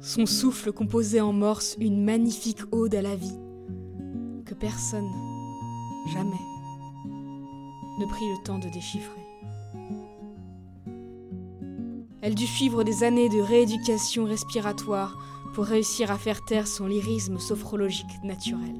Son souffle composait en morse une magnifique ode à la vie que personne, jamais, ne prit le temps de déchiffrer. Elle dut suivre des années de rééducation respiratoire pour réussir à faire taire son lyrisme sophrologique naturel.